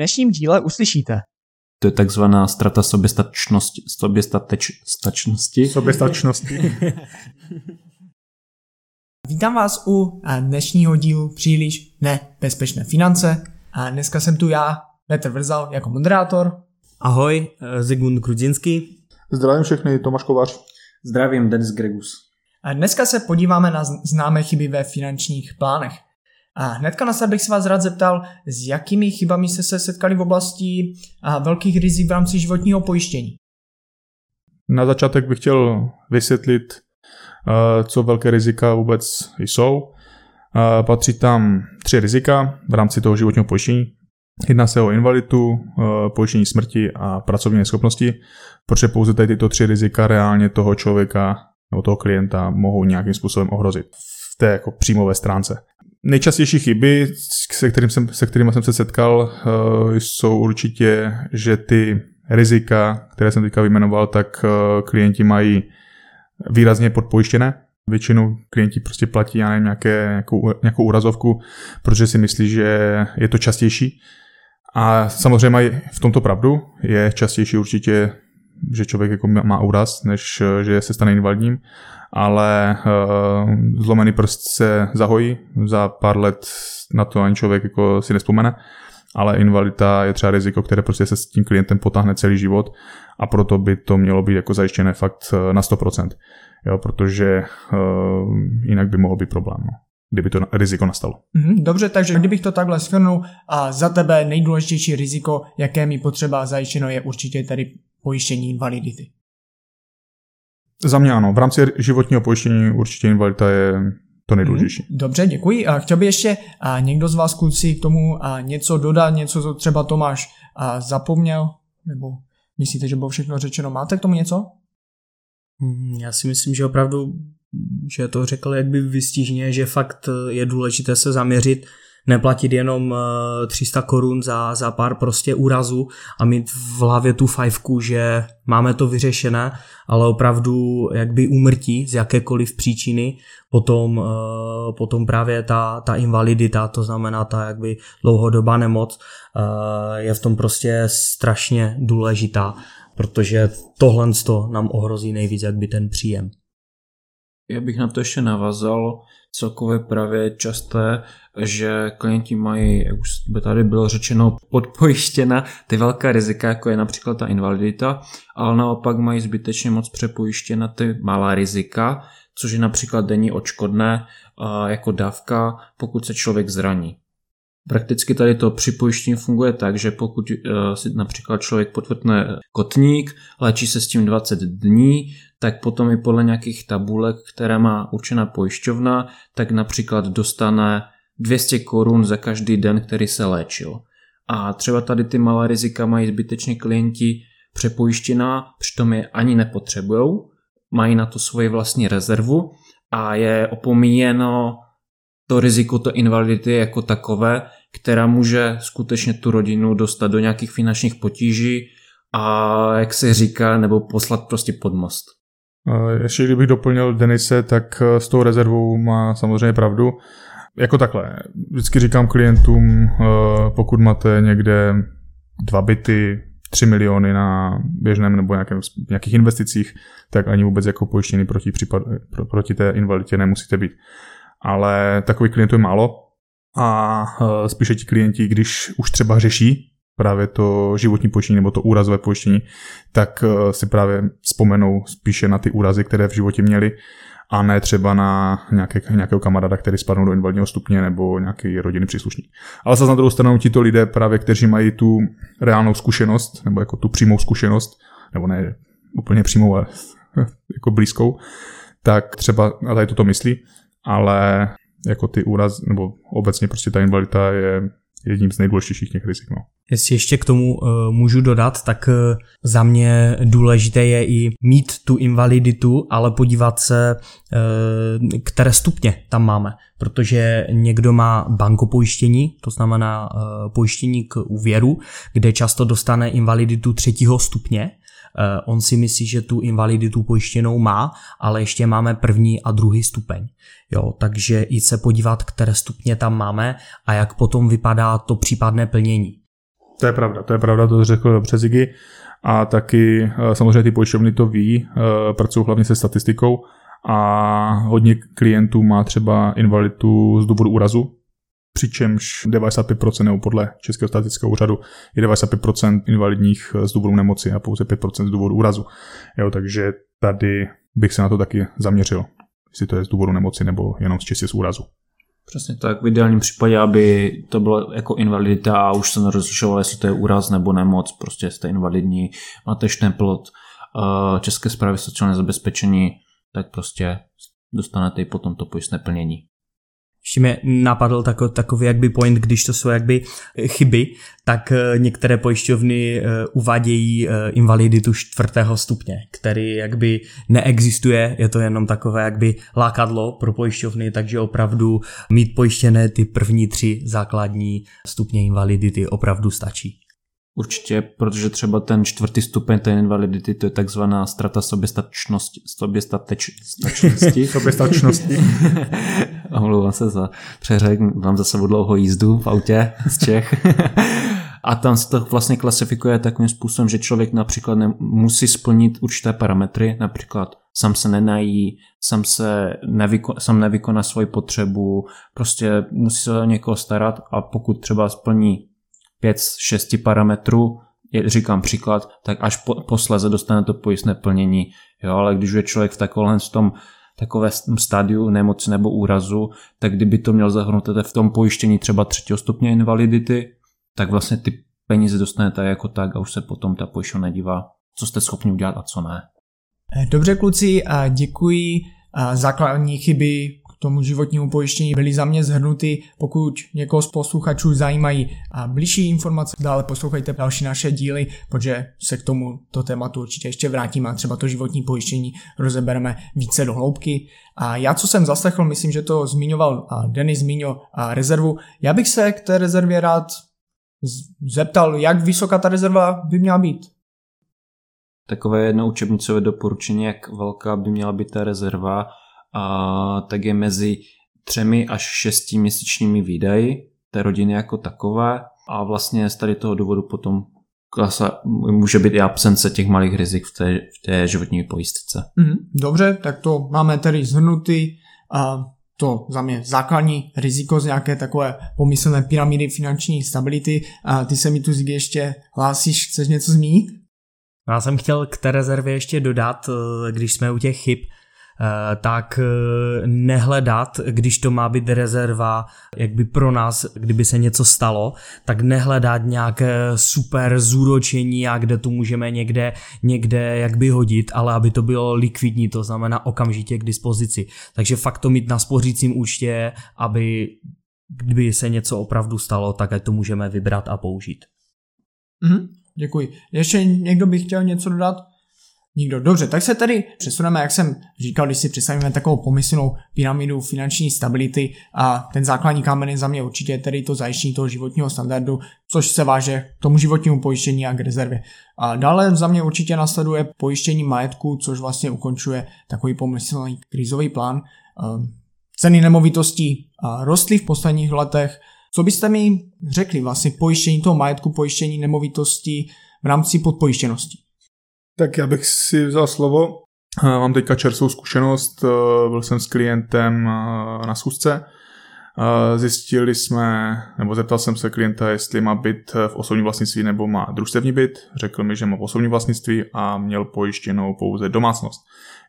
dnešním díle uslyšíte. To je takzvaná strata soběstačnosti. Soběstačnosti. Soběstačnosti. Vítám vás u dnešního dílu Příliš nebezpečné finance. A dneska jsem tu já, Petr Vrzal, jako moderátor. Ahoj, Zigmund Grudzinský. Zdravím všechny, Tomáš Kovář. Zdravím, Denis Gregus. A dneska se podíváme na známé chyby ve finančních plánech. A hnedka na bych se vás rád zeptal, s jakými chybami jste se setkali v oblasti velkých rizik v rámci životního pojištění. Na začátek bych chtěl vysvětlit, co velké rizika vůbec jsou. Patří tam tři rizika v rámci toho životního pojištění. Jedná se o invalitu, pojištění smrti a pracovní neschopnosti, protože pouze tady tyto tři rizika reálně toho člověka nebo toho klienta mohou nějakým způsobem ohrozit v té jako příjmové stránce. Nejčastější chyby, se, kterým jsem, se kterými jsem se setkal, eh, jsou určitě, že ty rizika, které jsem teďka vyjmenoval, tak eh, klienti mají výrazně podpojištěné. Většinou klienti prostě platí, já nevím, nějaké, nějakou, nějakou úrazovku, protože si myslí, že je to častější. A samozřejmě mají v tomto pravdu. Je častější určitě, že člověk jako má úraz, než eh, že se stane invalidním ale uh, zlomený prst se zahojí, za pár let na to ani člověk jako si nespomene, ale invalida je třeba riziko, které prostě se s tím klientem potáhne celý život a proto by to mělo být jako zajištěné fakt eh, na 100%, jo, protože uh, jinak by mohl být problém. No kdyby to riziko nastalo. Mhm, dobře, takže kdybych to takhle shrnul, a za tebe nejdůležitější riziko, jaké mi potřeba zajištěno, je určitě tady pojištění invalidity. Za mě ano. V rámci životního pojištění určitě invalida je to nejdůležitější. Mhm. Dobře, děkuji. A chtěl by ještě a někdo z vás kluci k tomu a něco dodat, něco, co třeba Tomáš a zapomněl? Nebo myslíte, že bylo všechno řečeno? Máte k tomu něco? Hmm, já si myslím, že opravdu, že to řekl jakby vystižně, že fakt je důležité se zaměřit neplatit jenom 300 eh, korun za, za pár prostě úrazů a mít v hlavě tu fajfku, že máme to vyřešené, ale opravdu jakby umrtí z jakékoliv příčiny, potom, eh, potom právě ta, ta invalidita, to znamená ta jakby dlouhodobá nemoc, eh, je v tom prostě strašně důležitá, protože tohle nám ohrozí nejvíc jakby ten příjem. Já bych na to ještě navazal, celkově právě časté, že klienti mají, jak už by tady bylo řečeno, podpojištěna ty velké rizika, jako je například ta invalidita, ale naopak mají zbytečně moc přepojištěna ty malá rizika, což je například denní očkodné jako dávka, pokud se člověk zraní. Prakticky tady to připojištění funguje tak, že pokud si například člověk potvrdne kotník, léčí se s tím 20 dní, tak potom i podle nějakých tabulek, které má určená pojišťovna, tak například dostane 200 korun za každý den, který se léčil. A třeba tady ty malé rizika mají zbytečně klienti přepojištěná, přitom je ani nepotřebujou, mají na to svoji vlastní rezervu a je opomíjeno to riziko to invalidity jako takové, která může skutečně tu rodinu dostat do nějakých finančních potíží a jak se říká, nebo poslat prostě pod most. Ještě kdybych doplnil Denise, tak s tou rezervou má samozřejmě pravdu. Jako takhle, vždycky říkám klientům, eh, pokud máte někde dva byty, 3 miliony na běžném nebo nějakém, nějakých investicích, tak ani vůbec jako pojištěný proti, případ, pro, proti té invaliditě nemusíte být. Ale takových klientů je málo a eh, spíše ti klienti, když už třeba řeší právě to životní pojištění nebo to úrazové pojištění, tak eh, si právě vzpomenou spíše na ty úrazy, které v životě měli a ne třeba na nějaké, nějakého kamaráda, který spadnou do invalidního stupně nebo nějaký rodinný příslušník. Ale zase na druhou stranu tito lidé právě, kteří mají tu reálnou zkušenost, nebo jako tu přímou zkušenost, nebo ne úplně přímou, ale jako blízkou, tak třeba a tady toto myslí, ale jako ty úraz, nebo obecně prostě ta invalidita je jedním z nejdůležitějších těch rizik. No. Jestli ještě k tomu uh, můžu dodat, tak uh, za mě důležité je i mít tu invaliditu, ale podívat se, uh, které stupně tam máme. Protože někdo má bankopojištění, to znamená uh, pojištění k úvěru, kde často dostane invaliditu třetího stupně, on si myslí, že tu invaliditu pojištěnou má, ale ještě máme první a druhý stupeň. Jo, takže i se podívat, které stupně tam máme a jak potom vypadá to případné plnění. To je pravda, to je pravda, to řekl dobře Ziggy. A taky eh, samozřejmě ty pojišťovny to ví, eh, pracují hlavně se statistikou a hodně klientů má třeba invaliditu z důvodu úrazu, přičemž 95% nebo podle Českého statistického úřadu je 95% invalidních z důvodu nemoci a pouze 5% z důvodu úrazu. Jo, takže tady bych se na to taky zaměřil, jestli to je z důvodu nemoci nebo jenom z čistě z úrazu. Přesně tak, v ideálním případě, aby to bylo jako invalidita a už se nerozlišovalo, jestli to je úraz nebo nemoc, prostě jste invalidní, máte štemplot eh, České zprávy sociální zabezpečení, tak prostě dostanete i potom to pojistné plnění. Ještě mě napadl tako, takový jakby point, když to jsou jakby chyby, tak eh, některé pojišťovny eh, uvádějí eh, invaliditu čtvrtého stupně, který jakby neexistuje, je to jenom takové jakby lákadlo pro pojišťovny, takže opravdu mít pojištěné ty první tři základní stupně invalidity opravdu stačí. Určitě, protože třeba ten čtvrtý stupeň té invalidity, to je takzvaná strata soběstačnosti. Soběstatečnosti. soběstačnosti. Omlouvám se za přeřek, mám za sebou dlouhou jízdu v autě z Čech. A tam se to vlastně klasifikuje takovým způsobem, že člověk například musí splnit určité parametry, například sám se nenají, sám, se nevyko, sám nevykoná svoji potřebu, prostě musí se o někoho starat a pokud třeba splní 5 z 6 parametrů, je, říkám příklad, tak až po, posleze dostane to pojistné plnění. Jo, ale když je člověk v takovém v tom takové stádiu nemoci nebo úrazu, tak kdyby to měl zahrnout v tom pojištění třeba třetího stupně invalidity, tak vlastně ty peníze dostanete jako tak a už se potom ta pojišťovna dívá, co jste schopni udělat a co ne. Dobře kluci, a děkuji. A základní chyby tomu životnímu pojištění byly za mě zhrnuty. Pokud někoho z posluchačů zajímají a blížší informace, dále poslouchejte další naše díly, protože se k tomu to tématu určitě ještě vrátíme a třeba to životní pojištění rozebereme více do hloubky. A já, co jsem zaslechl, myslím, že to zmiňoval a Denis zmínil a rezervu. Já bych se k té rezervě rád zeptal, jak vysoká ta rezerva by měla být. Takové jedno učebnicové doporučení, jak velká by měla být ta rezerva, a tak je mezi třemi až šesti měsíčními výdaji té rodiny jako takové a vlastně z tady toho důvodu potom klasa, může být i absence těch malých rizik v té, v té životní pojistce. Mhm, dobře, tak to máme tedy zhrnutý a to za mě základní riziko z nějaké takové pomyslné pyramidy finanční stability. A ty se mi tu ještě hlásíš, chceš něco zmínit? Já jsem chtěl k té rezervě ještě dodat, eh, když jsme u těch chyb, tak eh, nehledat, když to má být rezerva, jak by pro nás, kdyby se něco stalo, tak nehledat nějaké super zúročení a kde to můžeme někde, někde jak by hodit, ale aby to bylo likvidní, to znamená okamžitě k dispozici. Takže fakt to mít na spořícím účtě, aby kdyby se něco opravdu stalo, tak to můžeme vybrat a použít. Mhm, děkuji. Ještě někdo by chtěl něco dodat? Nikdo. Dobře, tak se tady přesuneme, jak jsem říkal, když si představíme takovou pomyslnou pyramidu finanční stability a ten základní kámen je za mě určitě tedy to zajištění toho životního standardu, což se váže k tomu životnímu pojištění a k rezervě. A dále za mě určitě nasleduje pojištění majetku, což vlastně ukončuje takový pomyslný krizový plán. Ceny nemovitostí rostly v posledních letech. Co byste mi řekli vlastně pojištění toho majetku, pojištění nemovitostí v rámci podpojištěnosti? Tak já bych si vzal slovo. Eh, mám teďka čerstvou zkušenost, eh, byl jsem s klientem eh, na schůzce. Zjistili jsme, nebo zeptal jsem se klienta, jestli má byt v osobním vlastnictví nebo má družstevní byt. Řekl mi, že má v osobním vlastnictví a měl pojištěnou pouze domácnost.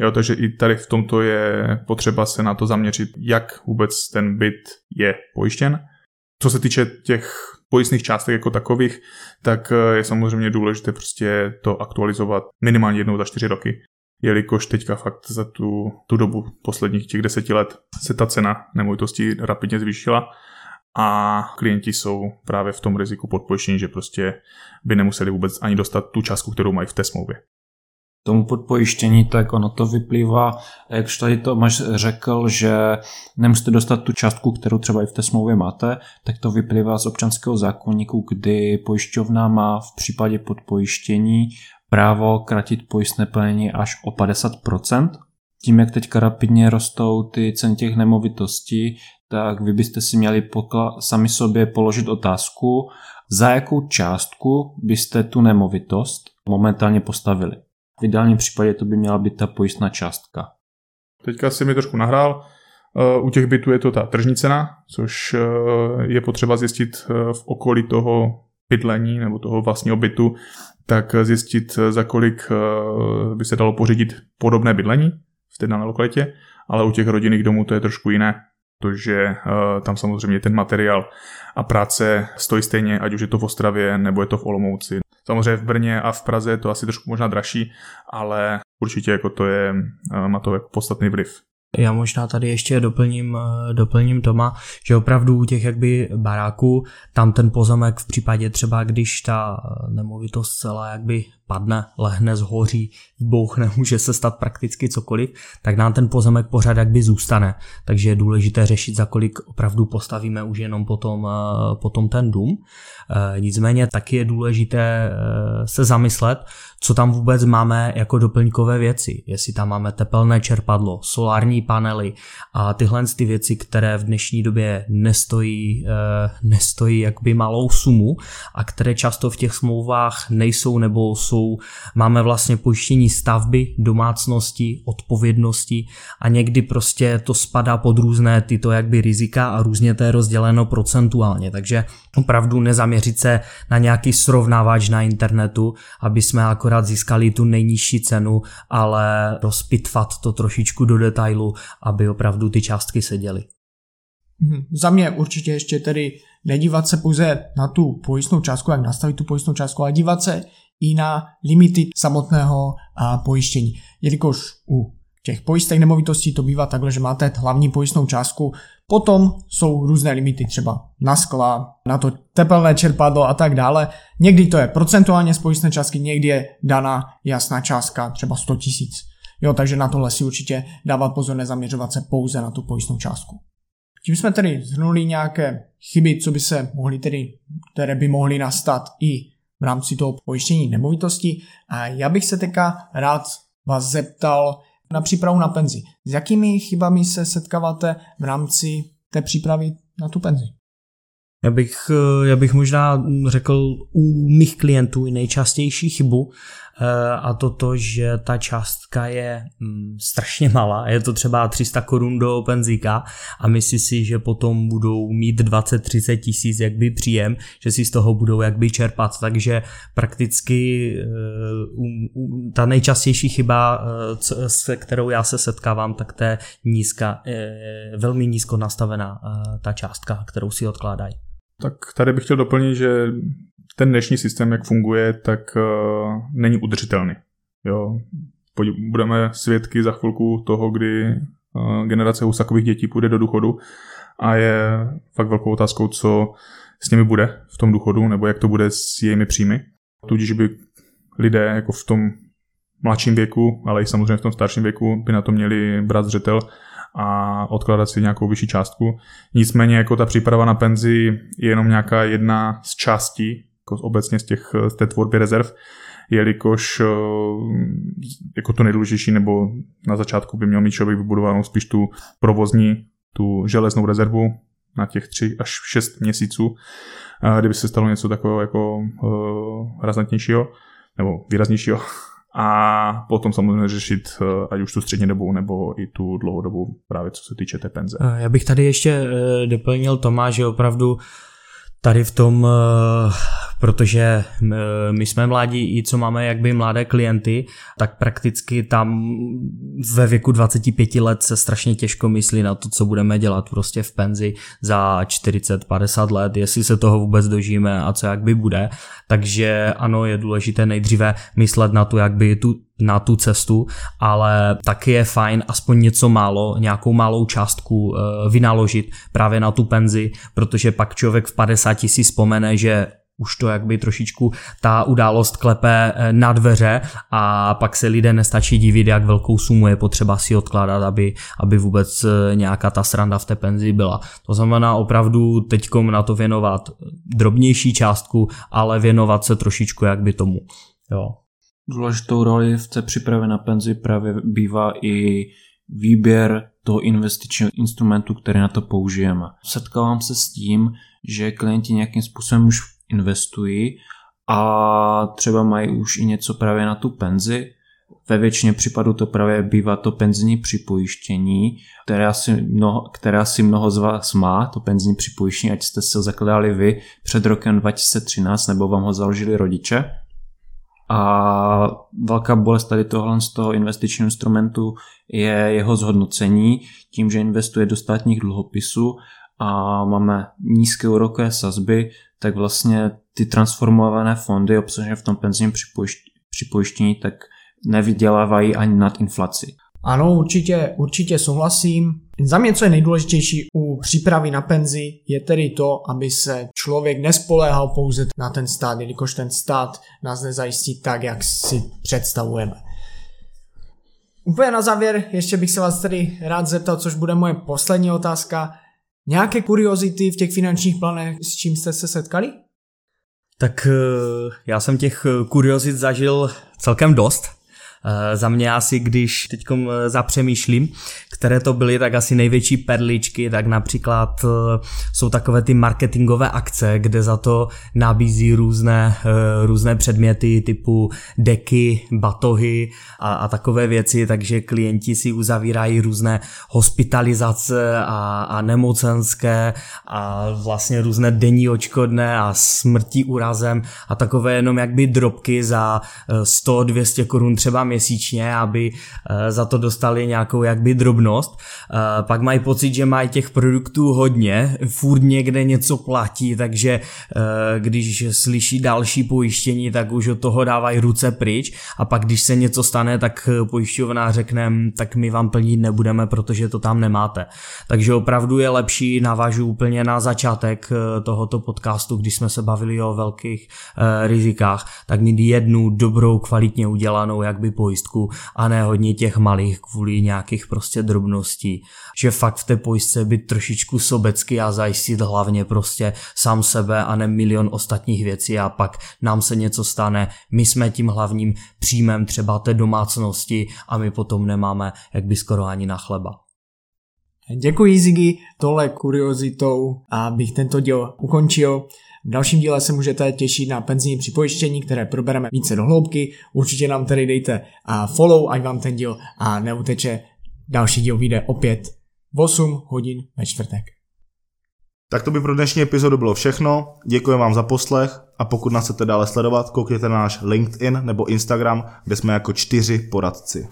Jo, takže i tady v tomto je potřeba se na to zaměřit, jak vůbec ten byt je pojištěn. Co se týče těch pojistných částek jako takových, tak eh, je samozřejmě důležité prostě to aktualizovat minimálně jednou za čtyři roky, jelikož teďka fakt za tu, tu dobu posledních těch deseti let se ta cena nemovitostí rapidně zvýšila a klienti jsou právě v tom riziku podpojištění, že prostě by nemuseli vůbec ani dostat tu částku, kterou mají v té smlouvě tomu podpojištění, tak ono to vyplývá, jak tady to máš řekl, že nemusíte dostat tu částku, kterou třeba i v té smlouvě máte, tak to vyplývá z občanského zákonníku, kdy pojišťovna má v případě podpojištění právo kratit pojistné plnění až o 50%. Tím, jak teďka rapidně rostou ty ceny těch nemovitostí, tak vy byste si měli pokla- sami sobě položit otázku, za jakou částku byste tu nemovitost momentálně postavili. V ideálním případě to by měla být ta pojistná částka. Teďka si mi trošku nahrál. Eh, u těch bytů je to ta tržní cena, což eh, je potřeba zjistit eh, v okolí toho bydlení nebo toho vlastního bytu, tak zjistit, za kolik by se dalo pořídit podobné bydlení v té dané lokalitě, ale u těch rodinných domů to je trošku jiné, protože tam samozřejmě ten materiál a práce stojí stejně, ať už je to v Ostravě nebo je to v Olomouci. Samozřejmě v Brně a v Praze je to asi trošku možná dražší, ale určitě jako to je, má to jako podstatný vliv. Já možná tady ještě doplním, eh, doplním Toma, že opravdu u těch jakby baráků, tam ten pozemek v případě třeba, když ta eh, nemovitost celá jakby padne, lehne, zhoří, vybouchne, může se stát prakticky cokoliv, tak nám ten pozemek pořád jakby zůstane. Takže je důležité řešit, za kolik opravdu postavíme už jenom potom, eh, potom ten dům. Nicméně taky je důležité se zamyslet, co tam vůbec máme jako doplňkové věci. Jestli tam máme tepelné čerpadlo, solární panely a tyhle ty věci, které v dnešní době nestojí, eh, nestojí jakby malou sumu a které často v těch smlouvách nejsou nebo jsou, máme vlastně pojištění stavby, domácnosti, odpovědnosti a někdy prostě to spadá pod různé tyto jakby rizika a různě to je rozděleno procentuálně, takže opravdu nezaměřit se na nějaký srovnávač na internetu, aby jsme akorát získali tu nejnižší cenu, ale rozpitvat to trošičku do detailu, aby opravdu ty částky seděly. Hmm, za mě určitě ještě tedy nedívat se pouze na tu pojistnou částku, jak nastavit tu pojistnou částku, ale dívat se i na limity samotného pojištění. Jelikož u těch pojistek nemovitostí to bývá takhle, že máte hlavní pojistnou částku, potom jsou různé limity, třeba na skla, na to tepelné čerpadlo a tak dále. Někdy to je procentuálně z pojistné částky, někdy je daná jasná částka, třeba 100 tisíc. Jo, takže na tohle si určitě dávat pozor, nezaměřovat se pouze na tu pojistnou částku. Tím jsme tedy zhrnuli nějaké chyby, co by se mohly tedy, které by mohly nastat i v rámci toho pojištění nemovitosti. A já bych se teďka rád vás zeptal, na přípravu na penzi. S jakými chybami se setkáváte v rámci té přípravy na tu penzi? Já bych, já bych možná řekl u mých klientů nejčastější chybu Eh, a to to, že ta částka je mm, strašně malá, je to třeba 300 korun do penzíka a myslí si, že potom budou mít 20-30 tisíc jakby příjem, že si z toho budou jakby čerpat, takže prakticky uh, ta nejčastější chyba, uh, se kterou já se setkávám, tak to je nízka, velmi nízko nastavená ta částka, kterou si odkládají. Tak tady bych chtěl doplnit, že ten dnešní systém, jak funguje, tak uh, není udržitelný. Jo. Budeme svědky za chvilku toho, kdy uh, generace husakových dětí půjde do důchodu a je fakt velkou otázkou, co s nimi bude v tom důchodu, nebo jak to bude s jejími příjmy. Tudíž by lidé jako v tom mladším věku, ale i samozřejmě v tom starším věku by na to měli brát zřetel a odkládat si nějakou vyšší částku. Nicméně jako ta příprava na penzi je jenom nějaká jedna z částí jako obecně z, těch, z té tvorby rezerv, jelikož eh, jako to nejdůležitější nebo na začátku by měl mít člověk vybudovanou spíš tu provozní, tu železnou rezervu na těch 3 až 6 měsíců, kdyby se stalo něco takového jako uh, razantnějšího nebo výraznějšího. A potom samozřejmě řešit uh, ať už tu střední dobu nebo i tu dlouhodobu právě co se týče té penze. Já bych tady ještě doplnil Tomáš, že opravdu tady v tom protože my jsme mladí, i co máme jakby mladé klienty, tak prakticky tam ve věku 25 let se strašně těžko myslí na to, co budeme dělat prostě v penzi za 40-50 let, jestli se toho vůbec dožijeme a co jak by bude. Takže ano, je důležité nejdříve myslet na to, jak by tu na tu cestu, ale taky je fajn aspoň něco málo, nějakou malou částku e, vynaložit právě na tu penzi, protože pak člověk v 50 si vzpomene, že už to jakby trošičku ta událost klepe eh, na dveře a pak se lidé nestačí divit, jak velkou sumu je potřeba si odkládat, aby, aby vůbec eh, nějaká ta sranda v té penzi byla. To znamená opravdu teďkom na to věnovat drobnější částku, ale věnovat se trošičku jakby tomu. Jo. Důležitou roli v té přípravě na penzi právě bývá i výběr toho investičního instrumentu, který na to použijeme. Setkávám se s tím, že klienti nějakým způsobem už investují a třeba mají už i něco právě na tu penzi. Ve většině případů to právě bývá to penzijní připojištění, které asi, mnoho, které asi mnoho z vás má, to penzijní připojištění, ať jste si ho zakladali vy před rokem 2013 nebo vám ho založili rodiče. A velká bolest tady tohle z toho investičního instrumentu je jeho zhodnocení tím, že investuje do státních dluhopisů a máme nízké úrokové sazby, tak vlastně ty transformované fondy obsažené v tom penzijním připojištění tak nevydělávají ani nad inflaci. Ano, určitě, určitě souhlasím. Za mě, co je nejdůležitější u přípravy na penzi, je tedy to, aby se člověk nespoléhal pouze na ten stát, jelikož ten stát nás nezajistí tak, jak si představujeme. Úplně na závěr ještě bych se vás tedy rád zeptal, což bude moje poslední otázka. Nějaké kuriozity v těch finančních plánech, s čím jste se setkali? Tak eh, já jsem těch eh, kuriozit zažil celkem dost. Eh, za mě asi, když teď eh, zapřemýšlím, které to byly, tak asi největší perličky, tak například eh, jsou takové ty marketingové akce, kde za to nabízí různé, různé předměty typu deky, batohy a, a takové věci, takže klienti si uzavírají různé hospitalizace a, a nemocenské a vlastně různé denní očkodné a smrtí úrazem a takové jenom jakby drobky za 100-200 korun třeba měsíčně, aby eh, za to dostali nějakou jakby drobnost. Eh, pak mají pocit, že mají těch produktů hodně, furt někde něco platí, takže eh, když slyší další pojištění, tak už od toho dávají ruce pryč a pak když se něco stane, tak pojišťovna řekne, tak my vám plnit nebudeme, protože to tam nemáte. Takže opravdu je lepší, navážu úplně na začátek tohoto podcastu, když jsme se bavili o velkých rizikách, tak mít jednu dobrou, kvalitně udělanou jakby pojistku a ne hodně těch malých kvůli nějakých prostě drobností. Že fakt v té pojistce být trošičku sobecky a zajistit hlavně prostě sám sebe a ne milion ostatních věcí a pak nám se něco stane, my jsme tím hlavním příjmem třeba té domácnosti a my potom nemáme jak by skoro ani na chleba. Děkuji Ziggy, tohle kuriozitou, abych tento díl ukončil. V dalším díle se můžete těšit na penzijní připojištění, které probereme více do hloubky. Určitě nám tedy dejte follow, ať vám ten díl a neuteče. Další díl vyjde opět v 8 hodin ve čtvrtek. Tak to by pro dnešní epizodu bylo všechno. Děkuji vám za poslech a pokud nás chcete dále sledovat, koukněte na náš LinkedIn nebo Instagram, kde jsme jako čtyři poradci.